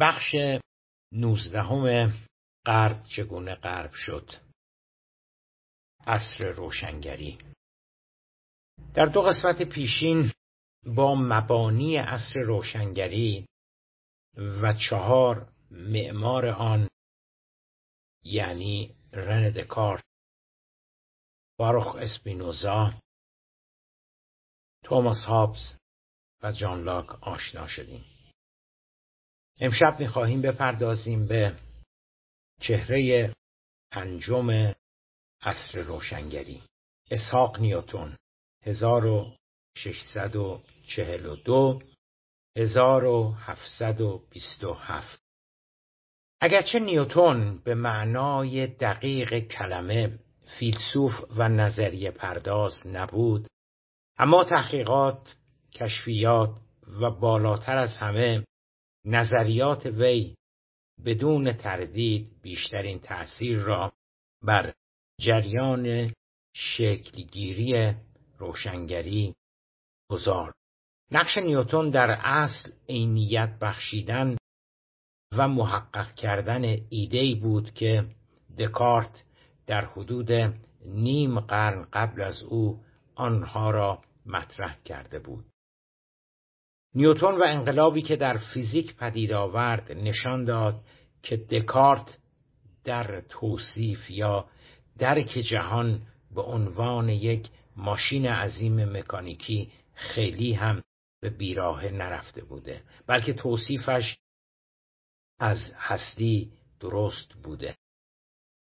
بخش نوزدهم غرب چگونه غرب شد؟ عصر روشنگری. در دو قسمت پیشین با مبانی عصر روشنگری و چهار معمار آن یعنی رن دکارت باروخ اسپینوزا توماس هابز و جان لاک آشنا شدیم. امشب می‌خواهیم بپردازیم به چهره پنجم عصر روشنگری. اسحاق نیوتون 1642 1727 اگرچه نیوتون به معنای دقیق کلمه فیلسوف و نظریه پرداز نبود اما تحقیقات کشفیات و بالاتر از همه نظریات وی بدون تردید بیشترین تأثیر را بر جریان شکلگیری روشنگری گذارد. نقش نیوتون در اصل عینیت بخشیدن و محقق کردن ایده‌ای بود که دکارت در حدود نیم قرن قبل از او آنها را مطرح کرده بود. نیوتون و انقلابی که در فیزیک پدید آورد نشان داد که دکارت در توصیف یا درک جهان به عنوان یک ماشین عظیم مکانیکی خیلی هم به بیراه نرفته بوده بلکه توصیفش از هستی درست بوده.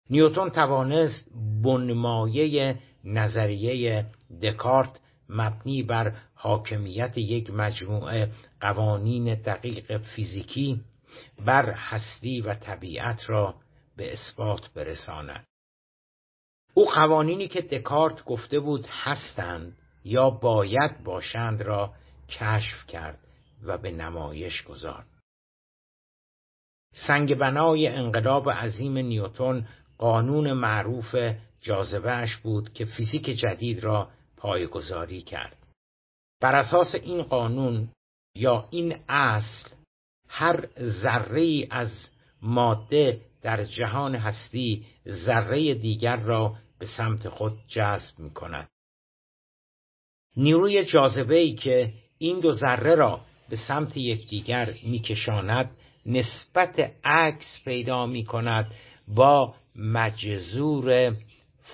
نیوتون توانست بنمایه نظریه دکارت مبنی بر حاکمیت یک مجموعه قوانین دقیق فیزیکی بر هستی و طبیعت را به اثبات برساند. او قوانینی که دکارت گفته بود هستند یا باید باشند را کشف کرد و به نمایش گذارد. سنگ بنای انقلاب عظیم نیوتون قانون معروف جاذبهش بود که فیزیک جدید را پایگذاری کرد بر اساس این قانون یا این اصل هر ذره از ماده در جهان هستی ذره دیگر را به سمت خود جذب می کند. نیروی جاذبه ای که این دو ذره را به سمت یکدیگر میکشاند نسبت عکس پیدا می کند با مجذور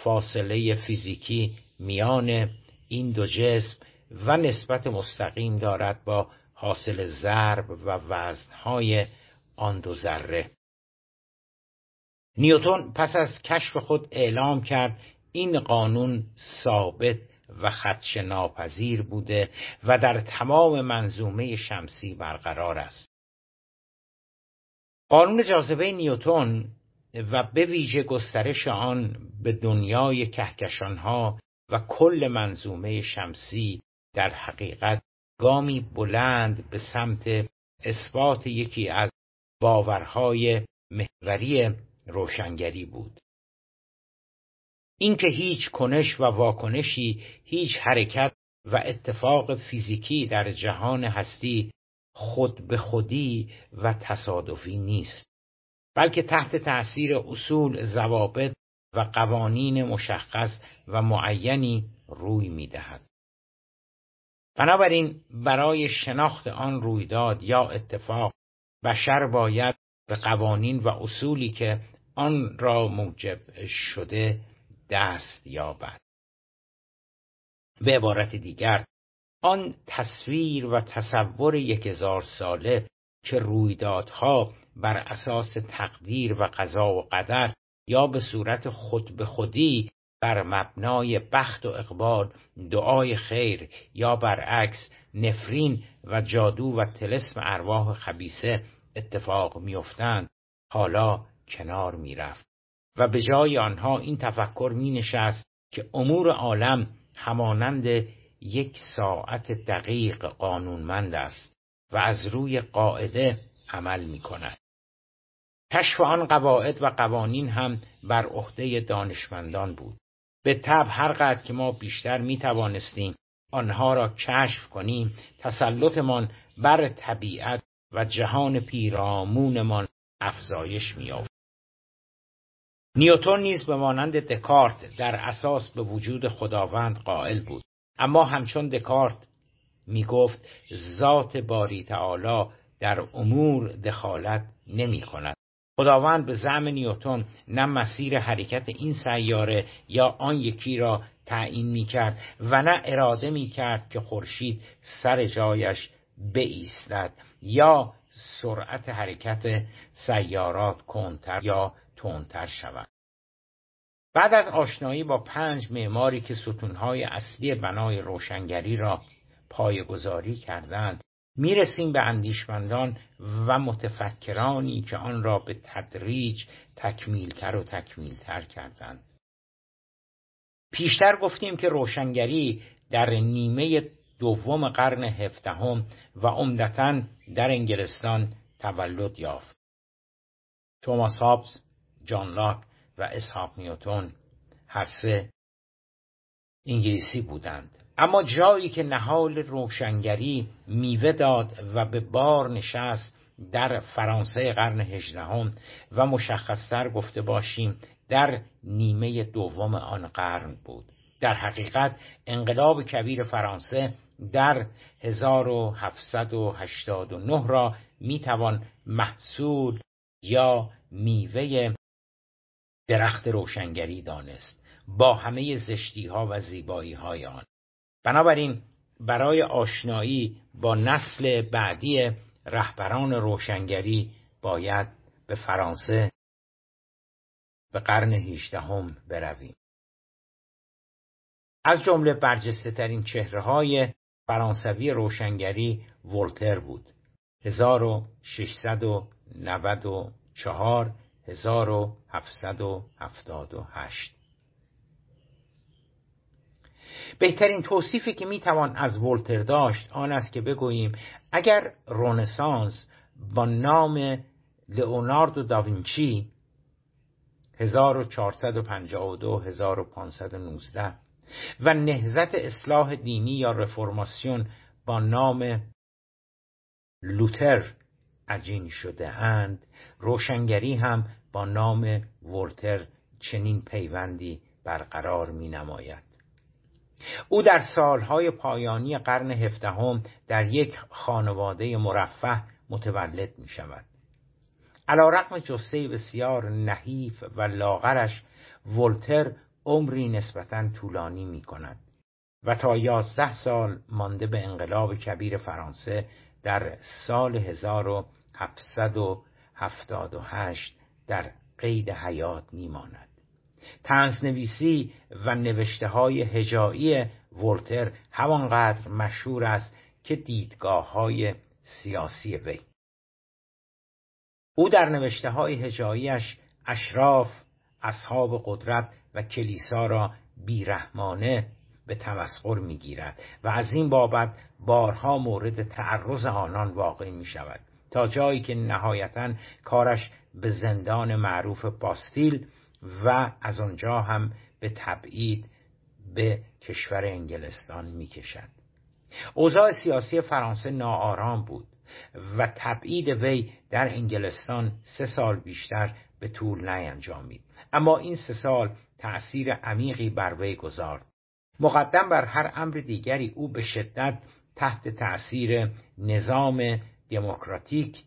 فاصله فیزیکی میان این دو جسم و نسبت مستقیم دارد با حاصل ضرب و وزنهای آن دو ذره. نیوتون پس از کشف خود اعلام کرد این قانون ثابت و خدش ناپذیر بوده و در تمام منظومه شمسی برقرار است. قانون جاذبه نیوتون و به ویژه گسترش آن به دنیای کهکشانها و کل منظومه شمسی در حقیقت گامی بلند به سمت اثبات یکی از باورهای محوری روشنگری بود. اینکه هیچ کنش و واکنشی هیچ حرکت و اتفاق فیزیکی در جهان هستی خود به خودی و تصادفی نیست بلکه تحت تأثیر اصول ضوابط و قوانین مشخص و معینی روی می‌دهد. بنابراین برای شناخت آن رویداد یا اتفاق بشر باید به قوانین و اصولی که آن را موجب شده دست یابد. به عبارت دیگر آن تصویر و تصور یک هزار ساله که رویدادها بر اساس تقدیر و قضا و قدر یا به صورت خود به خودی بر مبنای بخت و اقبال دعای خیر یا برعکس نفرین و جادو و تلسم ارواح خبیسه اتفاق میافتند حالا کنار می‌رفت و به جای آنها این تفکر می نشست که امور عالم همانند یک ساعت دقیق قانونمند است و از روی قاعده عمل می کند. کشف آن قواعد و قوانین هم بر عهده دانشمندان بود. به طب هر قدر که ما بیشتر می توانستیم آنها را کشف کنیم تسلطمان بر طبیعت و جهان پیرامونمان افزایش می‌یافت. نیوتون نیز به مانند دکارت در اساس به وجود خداوند قائل بود. اما همچون دکارت می گفت ذات باری تعالی در امور دخالت نمی کند خداوند به زعم نیوتون نه مسیر حرکت این سیاره یا آن یکی را تعیین می کرد و نه اراده می کرد که خورشید سر جایش بایستد یا سرعت حرکت سیارات کنتر یا تندتر شود. بعد از آشنایی با پنج معماری که ستونهای اصلی بنای روشنگری را پایگذاری کردند می‌رسیم به اندیشمندان و متفکرانی که آن را به تدریج تکمیلتر و تکمیلتر کردند. پیشتر گفتیم که روشنگری در نیمه دوم قرن هفدهم و عمدتا در انگلستان تولد یافت. توماس هابز جان لاک و اسحاق نیوتون هر سه انگلیسی بودند. اما جایی که نهال روشنگری میوه داد و به بار نشست در فرانسه قرن هجدهم و مشخصتر گفته باشیم در نیمه دوم آن قرن بود. در حقیقت انقلاب کبیر فرانسه در 1789 را می‌توان محصول یا میوه درخت روشنگری دانست. با همه زشتی ها و زیبایی های آن. بنابراین برای آشنایی با نسل بعدی رهبران روشنگری باید به فرانسه به قرن هیچدهم برویم. از جمله برجسته ترین چهره های فرانسوی روشنگری ولتر بود. 1694 1778 بهترین توصیفی که می‌توان از ولتر داشت آن است که بگوییم اگر رونسانس با نام لئوناردو داوینچی 1452 1519 و نهزت اصلاح دینی یا رفرماسیون با نام لوتر عجین شده اند روشنگری هم با نام ولتر چنین پیوندی برقرار می نماید او در سالهای پایانی قرن هفدهم در یک خانواده مرفه متولد می شود علا رقم جسه بسیار نحیف و لاغرش ولتر عمری نسبتا طولانی می کند و تا یازده سال مانده به انقلاب کبیر فرانسه در سال 1778 در قید حیات میماند. تنزنویسی و نوشته های هجایی ولتر همانقدر مشهور است که دیدگاه های سیاسی وی. او در نوشته های هجاییش اشراف اصحاب قدرت و کلیسا را بیرحمانه به تمسخر می‌گیرد و از این بابت بارها مورد تعرض آنان واقع می شود تا جایی که نهایتا کارش به زندان معروف باستیل و از آنجا هم به تبعید به کشور انگلستان می کشد. اوضاع سیاسی فرانسه ناآرام بود و تبعید وی در انگلستان سه سال بیشتر به طول نینجامید اما این سه سال تأثیر عمیقی بر وی گذارد مقدم بر هر امر دیگری او به شدت تحت تأثیر نظام دموکراتیک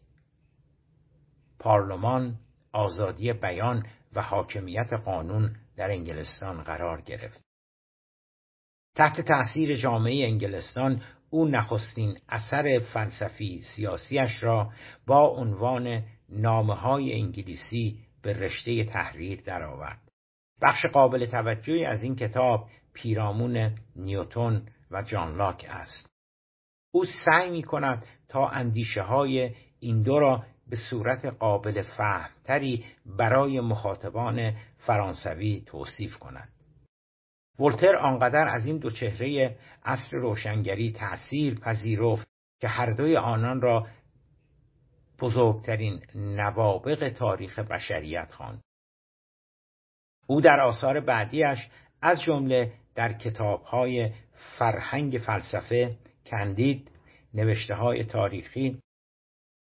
پارلمان آزادی بیان و حاکمیت قانون در انگلستان قرار گرفت تحت تأثیر جامعه انگلستان او نخستین اثر فلسفی سیاسیش را با عنوان نامه های انگلیسی به رشته تحریر درآورد. بخش قابل توجهی از این کتاب پیرامون نیوتون و جان لاک است. او سعی می کند تا اندیشه های این دو را به صورت قابل فهمتری برای مخاطبان فرانسوی توصیف کند. ولتر آنقدر از این دو چهره اصر روشنگری تأثیر پذیرفت که هر دوی آنان را بزرگترین نوابق تاریخ بشریت خواند. او در آثار بعدیش از جمله در کتابهای فرهنگ فلسفه، کندید، نوشته های تاریخی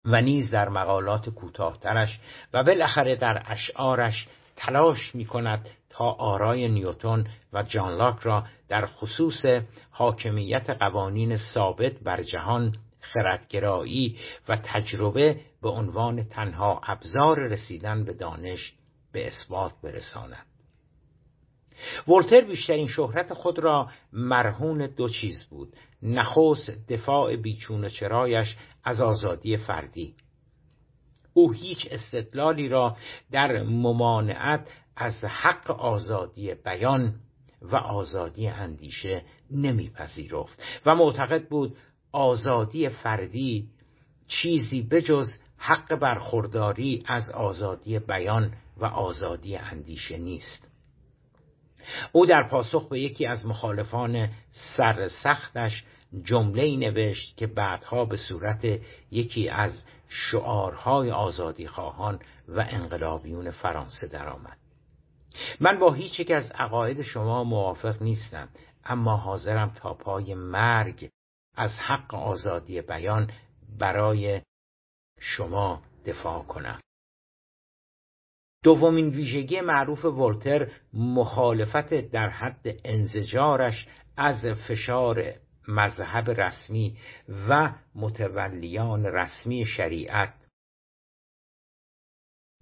و نیز در مقالات کوتاهترش و بالاخره در اشعارش تلاش می کند تا آرای نیوتن و جان لاک را در خصوص حاکمیت قوانین ثابت بر جهان خردگرایی و تجربه به عنوان تنها ابزار رسیدن به دانش به اثبات برساند. ولتر بیشترین شهرت خود را مرهون دو چیز بود نخست دفاع بیچون و چرایش از آزادی فردی. او هیچ استدلالی را در ممانعت از حق آزادی بیان و آزادی اندیشه نمیپذیرفت و معتقد بود آزادی فردی چیزی بجز حق برخورداری از آزادی بیان و آزادی اندیشه نیست. او در پاسخ به یکی از مخالفان سرسختش جمله نوشت که بعدها به صورت یکی از شعارهای آزادی خواهان و انقلابیون فرانسه درآمد. من با هیچ یک از عقاید شما موافق نیستم اما حاضرم تا پای مرگ از حق آزادی بیان برای شما دفاع کنم دومین ویژگی معروف ولتر مخالفت در حد انزجارش از فشار مذهب رسمی و متولیان رسمی شریعت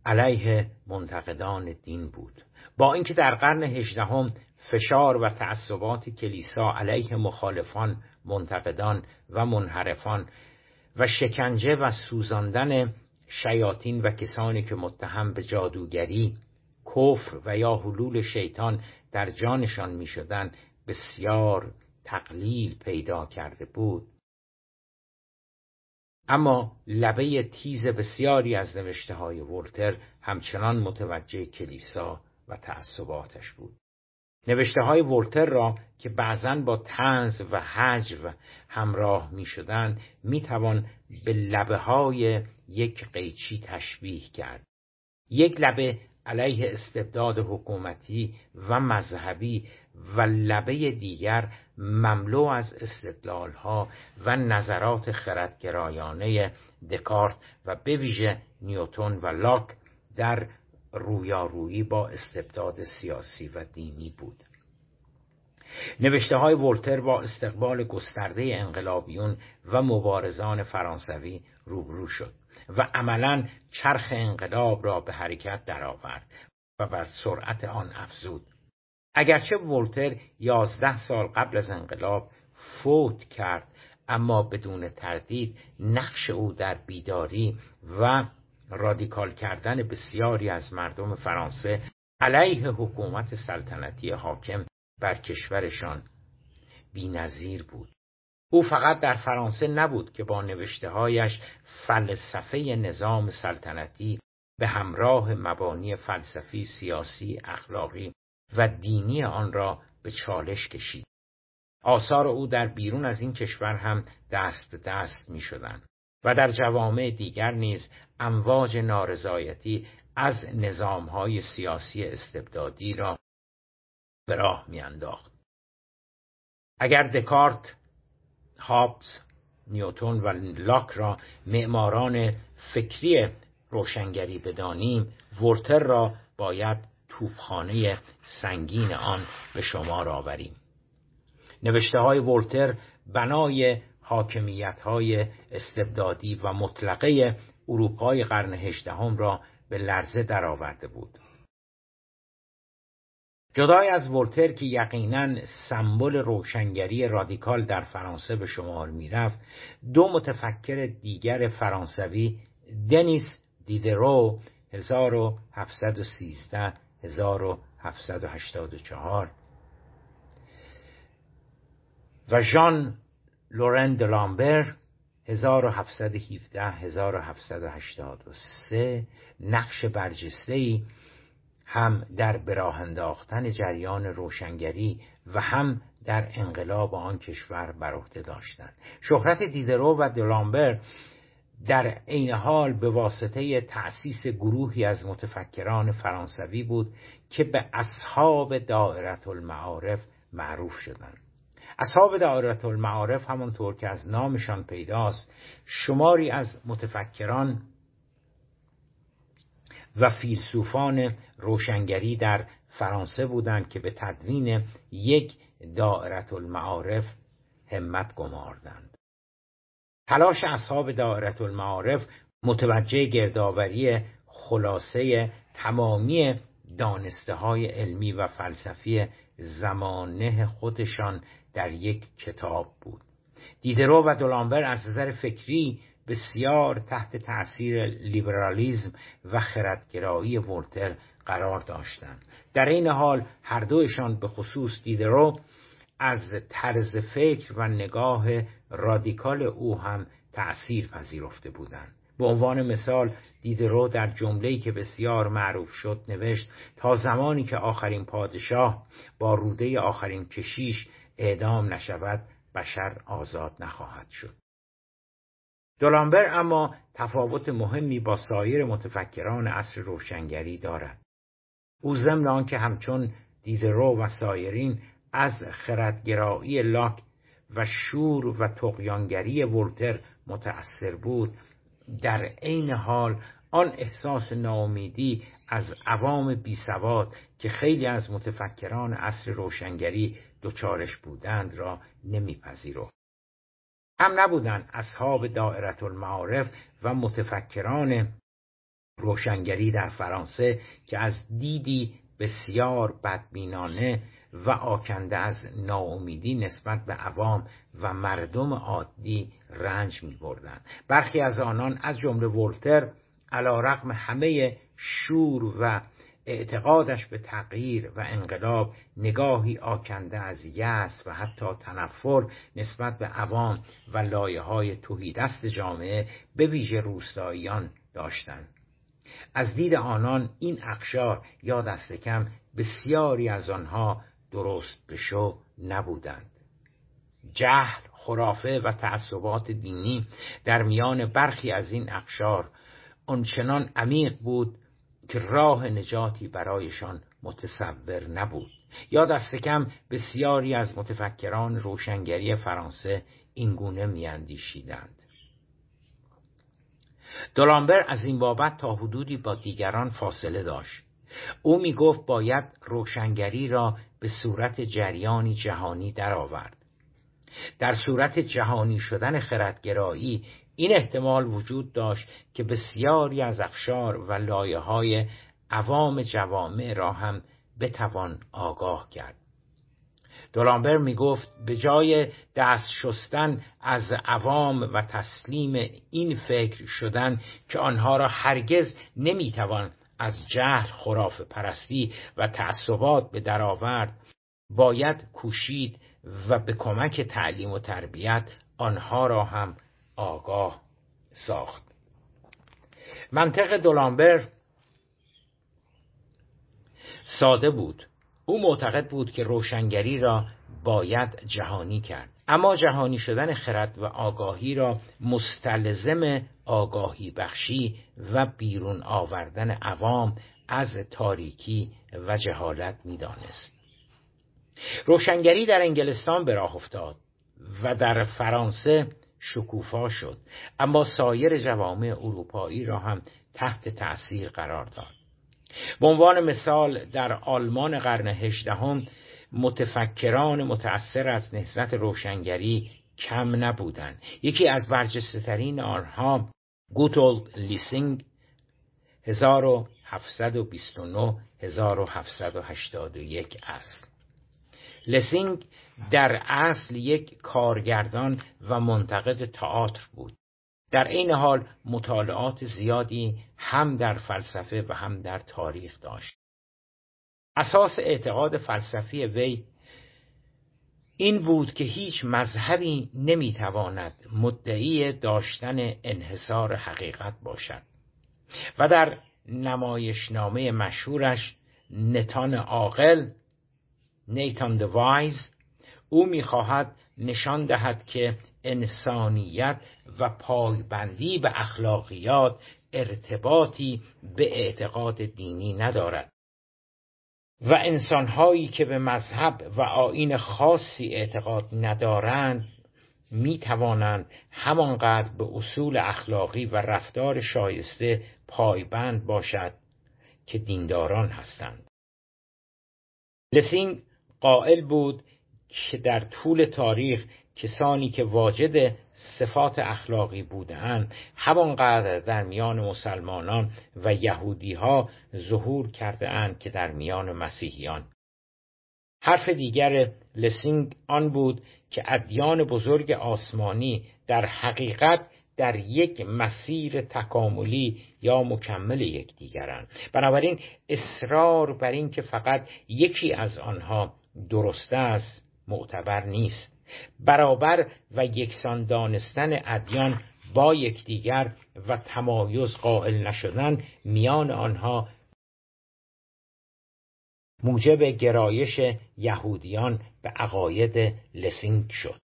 علیه منتقدان دین بود. با اینکه در قرن هجدهم فشار و تعصبات کلیسا علیه مخالفان منتقدان و منحرفان و شکنجه و سوزاندن شیاطین و کسانی که متهم به جادوگری کفر و یا حلول شیطان در جانشان می شدن بسیار تقلیل پیدا کرده بود. اما لبه تیز بسیاری از نوشته های ولتر همچنان متوجه کلیسا و تعصباتش بود. نوشته های ولتر را که بعضا با تنز و حجو همراه می شدن می توان به لبه های یک قیچی تشبیه کرد. یک لبه علیه استبداد حکومتی و مذهبی و لبه دیگر مملو از ها و نظرات خردگرایانه دکارت و به ویژه نیوتون و لاک در رویارویی با استبداد سیاسی و دینی بود. نوشته های ولتر با استقبال گسترده انقلابیون و مبارزان فرانسوی روبرو شد. و عملا چرخ انقلاب را به حرکت درآورد و بر سرعت آن افزود. اگرچه ولتر یازده سال قبل از انقلاب فوت کرد اما بدون تردید نقش او در بیداری و رادیکال کردن بسیاری از مردم فرانسه علیه حکومت سلطنتی حاکم بر کشورشان بینظیر بود. او فقط در فرانسه نبود که با نوشتههایش فلسفه نظام سلطنتی به همراه مبانی فلسفی سیاسی اخلاقی و دینی آن را به چالش کشید. آثار او در بیرون از این کشور هم دست به دست می شدن و در جوامع دیگر نیز امواج نارضایتی از نظامهای سیاسی استبدادی را به راه میانداخت. اگر دکارت هابز نیوتون و لاک را معماران فکری روشنگری بدانیم. ورتر را باید توفخانه سنگین آن به شمار آوریم. نوشته های ولتر بنای حاکمیت های استبدادی و مطلقه اروپای قرن هجدهم را به لرزه درآورده بود. جدای از ولتر که یقینا سمبل روشنگری رادیکال در فرانسه به شمار می‌رفت دو متفکر دیگر فرانسوی دنیس دیدرو 1713 1784 و ژان لورن دلامبر 1717 1783 نقش برجسته هم در براه انداختن جریان روشنگری و هم در انقلاب آن کشور بر عهده داشتند. شهرت دیدرو و دلامبر در عین حال به واسطه تأسیس گروهی از متفکران فرانسوی بود که به اصحاب دائرت المعارف معروف شدند. اصحاب دائرت المعارف همانطور که از نامشان پیداست شماری از متفکران و فیلسوفان روشنگری در فرانسه بودند که به تدوین یک دائرت المعارف همت گماردند. تلاش اصحاب دائرت المعارف متوجه گردآوری خلاصه تمامی دانسته های علمی و فلسفی زمانه خودشان در یک کتاب بود. دیدرو و دولانبر از نظر فکری بسیار تحت تأثیر لیبرالیزم و خردگرایی ولتر قرار داشتند. در این حال هر دوشان به خصوص دیدرو از طرز فکر و نگاه رادیکال او هم تأثیر پذیرفته بودند. به عنوان مثال دیدرو در جمله‌ای که بسیار معروف شد نوشت تا زمانی که آخرین پادشاه با روده آخرین کشیش اعدام نشود بشر آزاد نخواهد شد. دولامبر اما تفاوت مهمی با سایر متفکران عصر روشنگری دارد. او ضمن آنکه همچون دیدرو و سایرین از خردگرایی لاک و شور و تقیانگری ولتر متأثر بود در عین حال آن احساس ناامیدی از عوام بیسواد که خیلی از متفکران عصر روشنگری دچارش بودند را نمیپذیرفت. هم نبودند اصحاب دائرت المعارف و متفکران روشنگری در فرانسه که از دیدی بسیار بدبینانه و آکنده از ناامیدی نسبت به عوام و مردم عادی رنج می بردن. برخی از آنان از جمله ولتر علا رقم همه شور و اعتقادش به تغییر و انقلاب نگاهی آکنده از یأس و حتی تنفر نسبت به عوام و لایه های دست جامعه به ویژه روستاییان داشتند. از دید آنان این اقشار یا دست کم بسیاری از آنها درست به شو نبودند. جهل خرافه و تعصبات دینی در میان برخی از این اقشار آنچنان عمیق بود که راه نجاتی برایشان متصور نبود. یا دست کم بسیاری از متفکران روشنگری فرانسه اینگونه میاندیشیدند. دولامبر از این بابت تا حدودی با دیگران فاصله داشت. او می گفت باید روشنگری را به صورت جریانی جهانی درآورد. در صورت جهانی شدن خردگرایی این احتمال وجود داشت که بسیاری از اخشار و لایه های عوام جوامع را هم بتوان آگاه کرد. دولامبر می گفت به جای دست شستن از عوام و تسلیم این فکر شدن که آنها را هرگز نمی‌توان از جهل خراف پرستی و تعصبات به درآورد باید کوشید و به کمک تعلیم و تربیت آنها را هم آگاه ساخت. منطق دولامبر ساده بود. او معتقد بود که روشنگری را باید جهانی کرد. اما جهانی شدن خرد و آگاهی را مستلزم آگاهی بخشی و بیرون آوردن عوام از تاریکی و جهالت می‌دانست. روشنگری در انگلستان به راه افتاد و در فرانسه شکوفا شد. اما سایر جوامع اروپایی را هم تحت تأثیر قرار داد. به عنوان مثال در آلمان قرن هجدهم متفکران متأثر از نهضت روشنگری کم نبودند. یکی از برجسته آنها گوتولد لیسینگ 1729 1781 است. لسینگ در اصل یک کارگردان و منتقد تئاتر بود. در این حال مطالعات زیادی هم در فلسفه و هم در تاریخ داشت. اساس اعتقاد فلسفی وی این بود که هیچ مذهبی نمی‌تواند مدعی داشتن انحصار حقیقت باشد و در نمایشنامه مشهورش نتان عاقل نیتان وایز او می‌خواهد نشان دهد که انسانیت و پایبندی به اخلاقیات ارتباطی به اعتقاد دینی ندارد. و انسانهایی که به مذهب و آین خاصی اعتقاد ندارند می توانند همانقدر به اصول اخلاقی و رفتار شایسته پایبند باشد که دینداران هستند. لسینگ قائل بود که در طول تاریخ کسانی که واجد صفات اخلاقی بودند همانقدر در میان مسلمانان و یهودی ها ظهور کرده اند که در میان مسیحیان. حرف دیگر لسینگ آن بود که ادیان بزرگ آسمانی در حقیقت در یک مسیر تکاملی یا مکمل یکدیگرند. بنابراین اصرار بر این که فقط یکی از آنها درست است معتبر نیست. برابر و یکسان دانستن ادیان با یکدیگر و تمایز قائل نشدن میان آنها موجب گرایش یهودیان به عقاید لسینگ شد.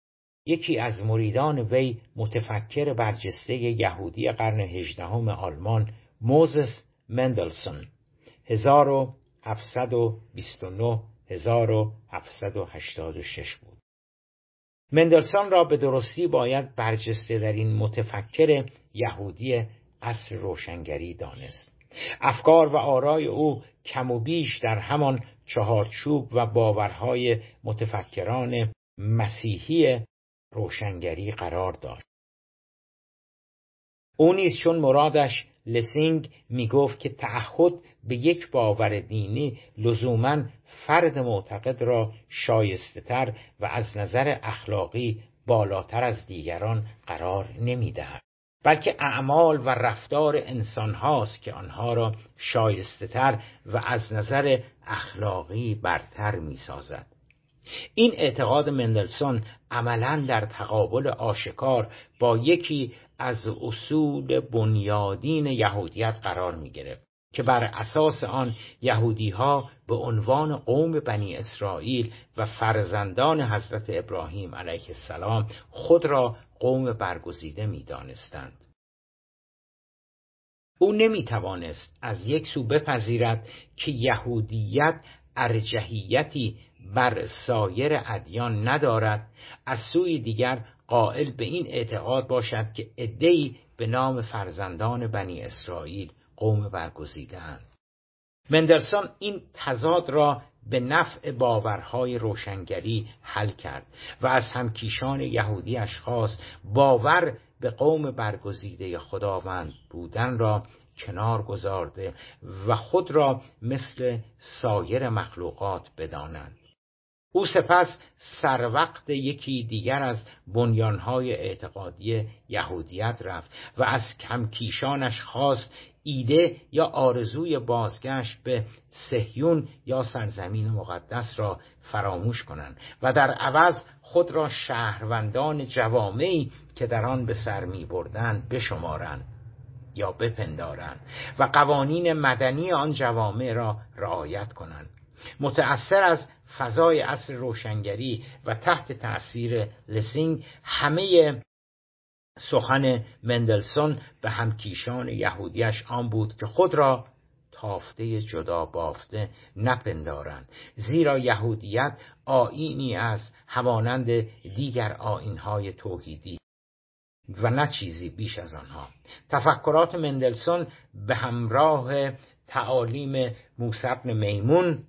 یکی از مریدان وی متفکر برجسته یهودی قرن هجدهم آلمان موزس مندلسون 1729 1786 بود. مندلسون را به درستی باید برجسته در این متفکر یهودی عصر روشنگری دانست. افکار و آرای او کم و بیش در همان چهارچوب و باورهای متفکران مسیحی روشنگری قرار داشت او نیز چون مرادش لسینگ می گفت که تعهد به یک باور دینی لزوما فرد معتقد را شایسته تر و از نظر اخلاقی بالاتر از دیگران قرار نمی دهد. بلکه اعمال و رفتار انسان هاست که آنها را شایسته تر و از نظر اخلاقی برتر می سازد. این اعتقاد مندلسون عملا در تقابل آشکار با یکی از اصول بنیادین یهودیت قرار می گرفت که بر اساس آن یهودی ها به عنوان قوم بنی اسرائیل و فرزندان حضرت ابراهیم علیه السلام خود را قوم برگزیده می دانستند. او نمی توانست از یک سو بپذیرد که یهودیت ارجحیتی بر سایر ادیان ندارد از سوی دیگر قائل به این اعتقاد باشد که عدهای به نام فرزندان بنی اسرائیل قوم برگزیدهاند. مندرسون این تضاد را به نفع باورهای روشنگری حل کرد و از همکیشان یهودی اشخاص باور به قوم برگزیده خداوند بودن را کنار گذارده و خود را مثل سایر مخلوقات بدانند. او سپس سر وقت یکی دیگر از بنیانهای اعتقادی یهودیت رفت و از کمکیشانش خواست ایده یا آرزوی بازگشت به سهیون یا سرزمین مقدس را فراموش کنند و در عوض خود را شهروندان جوامعی که در آن به سر می بردن بشمارند یا بپندارند و قوانین مدنی آن جوامع را رعایت کنند. متأثر از فضای عصر روشنگری و تحت تأثیر لسینگ همه سخن مندلسون به همکیشان یهودیش آن بود که خود را تافته جدا بافته نپندارند. زیرا یهودیت آینی از همانند دیگر آینهای توحیدی و نه چیزی بیش از آنها. تفکرات مندلسون به همراه تعالیم موسی میمون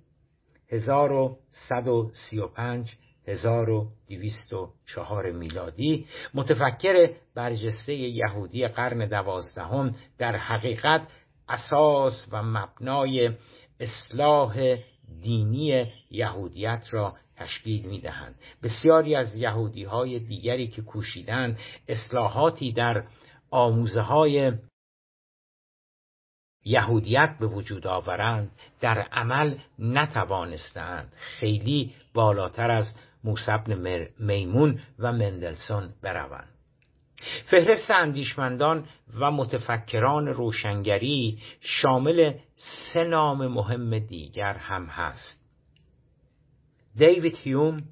1135 1204 میلادی متفکر برجسته یهودی قرن دوازدهم در حقیقت اساس و مبنای اصلاح دینی یهودیت را تشکیل می دهند. بسیاری از یهودی های دیگری که کوشیدند اصلاحاتی در آموزه های یهودیت به وجود آورند در عمل نتوانستند. خیلی بالاتر از موسبن میمون و مندلسون بروند. فهرست اندیشمندان و متفکران روشنگری شامل سه نام مهم دیگر هم هست. دیوید هیوم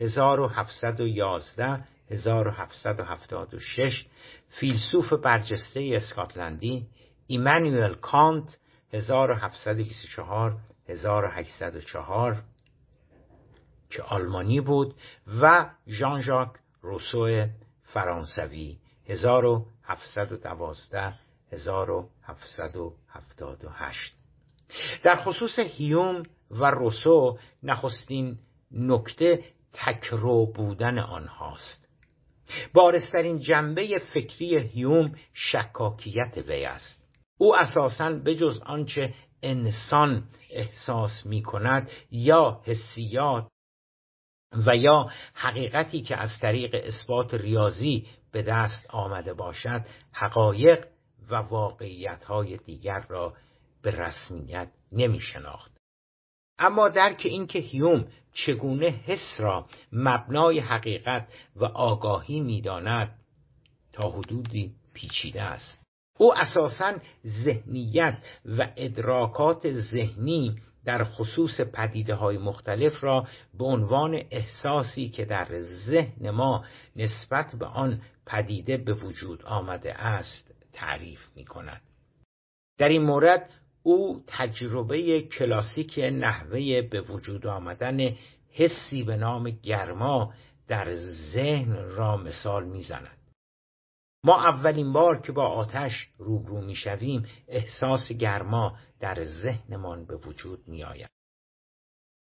1711 1776 فیلسوف برجسته اسکاتلندی ایمانوئل کانت 1724 1804 که آلمانی بود و ژان ژاک روسو فرانسوی 1712 1778 در خصوص هیوم و روسو نخستین نکته تکرو بودن آنهاست. بارسترین جنبه فکری هیوم شکاکیت وی است. او اساساً بجز آنچه انسان احساس می کند یا حسیات و یا حقیقتی که از طریق اثبات ریاضی به دست آمده باشد حقایق و واقعیت های دیگر را به رسمیت نمی شناخت. اما درک اینکه هیوم چگونه حس را مبنای حقیقت و آگاهی می‌داند تا حدودی پیچیده است او اساسا ذهنیت و ادراکات ذهنی در خصوص پدیده های مختلف را به عنوان احساسی که در ذهن ما نسبت به آن پدیده به وجود آمده است تعریف می کند. در این مورد او تجربه کلاسیک نحوه به وجود آمدن حسی به نام گرما در ذهن را مثال می‌زند. ما اولین بار که با آتش روبرو می‌شویم احساس گرما در ذهنمان به وجود میآید.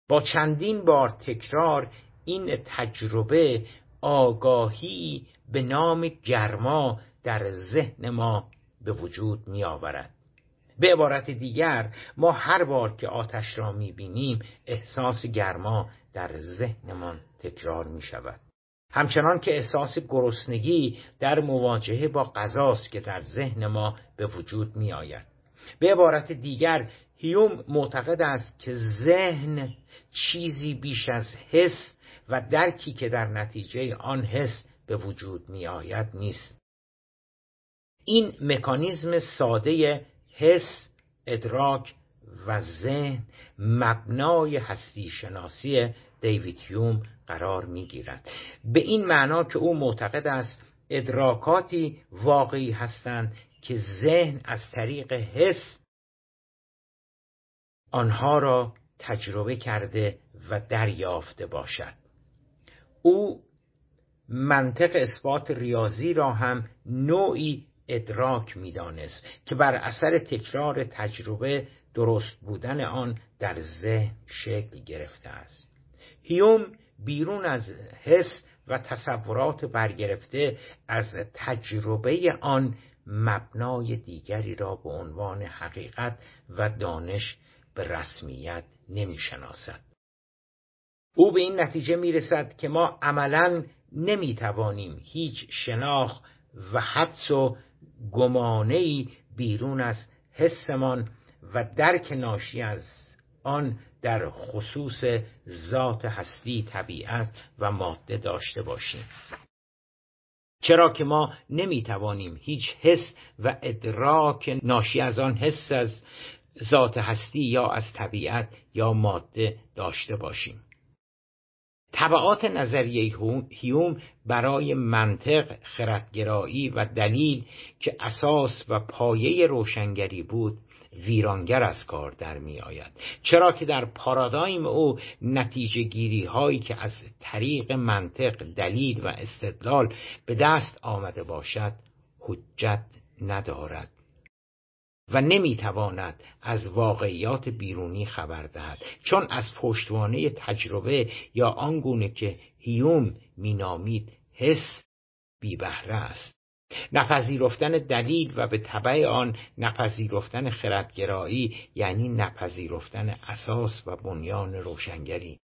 با چندین بار تکرار این تجربه آگاهی به نام گرما در ذهن ما به وجود می آورد. به عبارت دیگر ما هر بار که آتش را می بینیم احساس گرما در ذهنمان تکرار می شود. همچنان که احساس گرسنگی در مواجهه با غذاست که در ذهن ما به وجود می آید. به عبارت دیگر هیوم معتقد است که ذهن چیزی بیش از حس و درکی که در نتیجه آن حس به وجود می آید نیست. این مکانیزم ساده حس، ادراک و ذهن مبنای هستی شناسی دیوید هیوم قرار می گیرد. به این معنا که او معتقد است ادراکاتی واقعی هستند که ذهن از طریق حس آنها را تجربه کرده و دریافته باشد او منطق اثبات ریاضی را هم نوعی ادراک می‌دانست که بر اثر تکرار تجربه درست بودن آن در ذهن شکل گرفته است هیوم بیرون از حس و تصورات برگرفته از تجربه آن مبنای دیگری را به عنوان حقیقت و دانش به رسمیت نمی شناسد. او به این نتیجه می رسد که ما عملا نمی توانیم هیچ شناخ و حدس و گمانه بیرون از حسمان و درک ناشی از آن در خصوص ذات هستی طبیعت و ماده داشته باشیم. چرا که ما نمی توانیم هیچ حس و ادراک ناشی از آن حس از ذات هستی یا از طبیعت یا ماده داشته باشیم. طبعات نظریه هیوم برای منطق، خردگرایی و دلیل که اساس و پایه روشنگری بود ویرانگر از کار در می آید. چرا که در پارادایم او نتیجه گیری هایی که از طریق منطق دلیل و استدلال به دست آمده باشد حجت ندارد و نمی‌تواند از واقعیات بیرونی خبر دهد. چون از پشتوانه تجربه یا آنگونه که هیوم مینامید حس بی بهره است. نپذیرفتن دلیل و به طبع آن نپذیرفتن خردگرایی یعنی نپذیرفتن اساس و بنیان روشنگری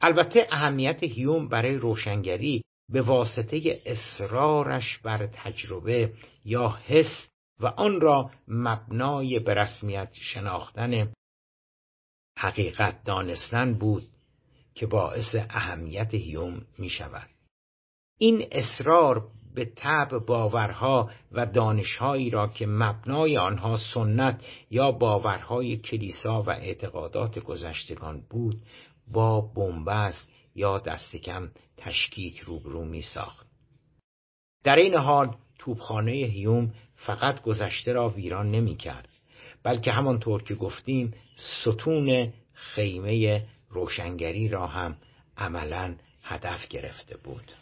البته اهمیت هیوم برای روشنگری به واسطه اصرارش بر تجربه یا حس و آن را مبنای به رسمیت شناختن حقیقت دانستن بود که باعث اهمیت هیوم می شود. این اصرار به طب باورها و دانشهایی را که مبنای آنها سنت یا باورهای کلیسا و اعتقادات گذشتگان بود با بنبست یا دستکم تشکیک روبرو می ساخت. در این حال توبخانه هیوم فقط گذشته را ویران نمی کرد بلکه همانطور که گفتیم ستون خیمه روشنگری را هم عملا هدف گرفته بود